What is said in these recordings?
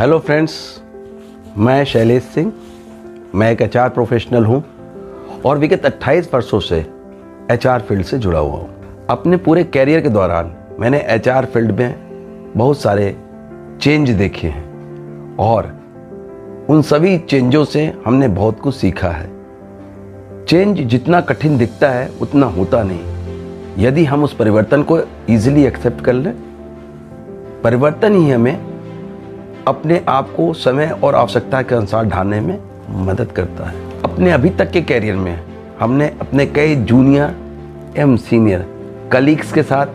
Hello friends मैं शैलेश सिंह। मैं एक एचआर प्रोफेशनल हूँ और विगत 28 वर्षों से एचआर फ़ील्ड से जुड़ा हुआ हूँ। अपने पूरे कैरियर के दौरान मैंने एचआर फ़ील्ड में बहुत सारे चेंज देखे हैं और उन सभी चेंजों से हमने बहुत कुछ सीखा है। चेंज जितना कठिन दिखता है, उतना होता नहीं। यदि हम उस परिवर्तन को ईजिली एक्सेप्ट कर लें, परिवर्तन ही हमें अपने आप को समय और आवश्यकता के अनुसार ढालने में मदद करता है। अपने अभी तक के कैरियर में हमने अपने कई जूनियर एवं सीनियर कलीग्स के साथ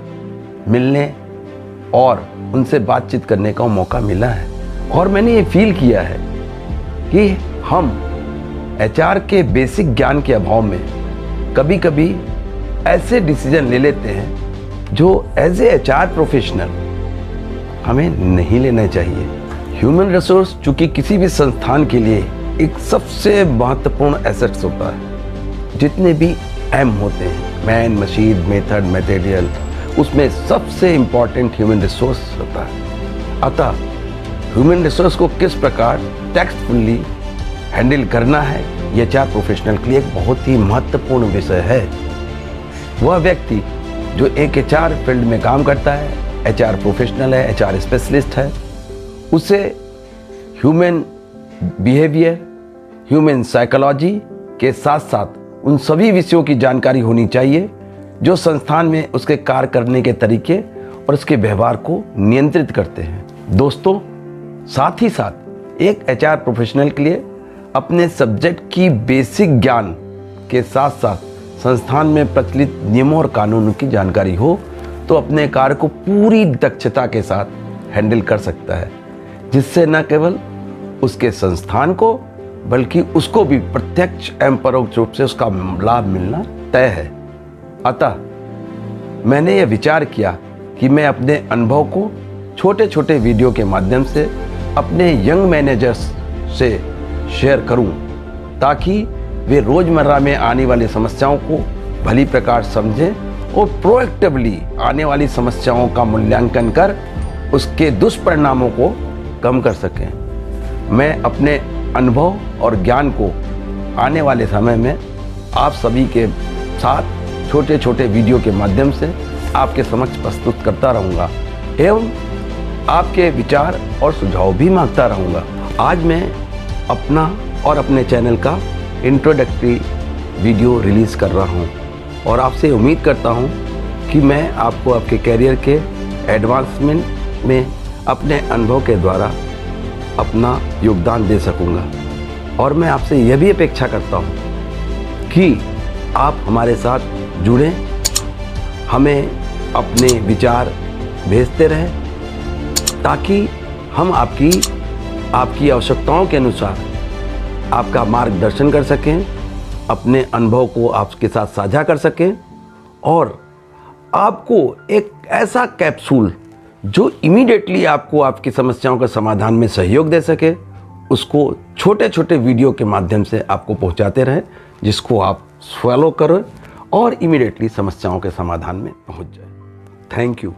मिलने और उनसे बातचीत करने का मौका मिला है। और मैंने ये फील किया है कि हम एचआर के बेसिक ज्ञान के अभाव में कभी कभी ऐसे डिसीज़न ले लेते हैं जो एज ए एच प्रोफेशनल हमें नहीं लेना चाहिए। ह्यूमन रिसोर्स चूँकि किसी भी संस्थान के लिए एक सबसे महत्वपूर्ण एसेट्स होता है, जितने भी एम होते हैं मैन मशीन मेथड मटेरियल उसमें सबसे इंपॉर्टेंट ह्यूमन रिसोर्स होता है। अतः ह्यूमन रिसोर्स को किस प्रकार टेक्सटफुल्ली हैंडल करना है, यह चार प्रोफेशनल के लिए एक बहुत ही महत्वपूर्ण विषय है। वह व्यक्ति, जो एक एच फ़ील्ड में काम करता है एचआर प्रोफेशनल है एचआर स्पेशलिस्ट है उसे ह्यूमन बिहेवियर ह्यूमन साइकोलॉजी के साथ साथ उन सभी विषयों की जानकारी होनी चाहिए, जो संस्थान में उसके कार्य करने के तरीके और उसके व्यवहार को नियंत्रित करते हैं। दोस्तों, साथ ही साथ एक एचआर प्रोफेशनल के लिए अपने सब्जेक्ट की बेसिक ज्ञान के साथ साथ संस्थान में प्रचलित नियमों और कानूनों की जानकारी हो तो अपने कार्य को पूरी दक्षता के साथ हैंडल कर सकता है। जिससे न केवल उसके संस्थान को, बल्कि उसको भी प्रत्यक्ष एवं परोक्ष रूप से उसका लाभ मिलना तय है। अतः मैंने यह विचार किया कि मैं अपने अनुभव को छोटे छोटे वीडियो के माध्यम से अपने यंग मैनेजर्स से शेयर करूँ, ताकि वे रोज़मर्रा में आने वाली समस्याओं को भली प्रकार समझें और प्रोएक्टिवली आने वाली समस्याओं का मूल्यांकन कर उसके दुष्परिणामों को कम कर सकें। मैं अपने अनुभव और ज्ञान को आने वाले समय में आप सभी के साथ छोटे छोटे वीडियो के माध्यम से आपके समक्ष प्रस्तुत करता रहूँगा एवं आपके विचार और सुझाव भी माँगता रहूँगा। आज मैं अपना और अपने चैनल का इंट्रोडक्टरी वीडियो रिलीज़ कर रहा हूँ और आपसे उम्मीद करता हूँ कि मैं आपको आपके कैरियर के एडवांसमेंट में अपने अनुभव के द्वारा अपना योगदान दे सकूँगा। और मैं आपसे यह भी अपेक्षा करता हूँ कि आप हमारे साथ जुड़ें, हमें अपने विचार भेजते रहें, ताकि हम आपकी आपकी आवश्यकताओं के अनुसार आपका मार्गदर्शन कर सकें, अपने अनुभव को आपके साथ साझा कर सकें, और आपको एक ऐसा कैप्सूल जो इमीडिएटली आपको आपकी समस्याओं के समाधान में सहयोग दे सके, उसको छोटे छोटे वीडियो के माध्यम से आपको पहुंचाते रहें, जिसको आप फॉलो करें और इमीडिएटली समस्याओं के समाधान में पहुँच जाए। Thank you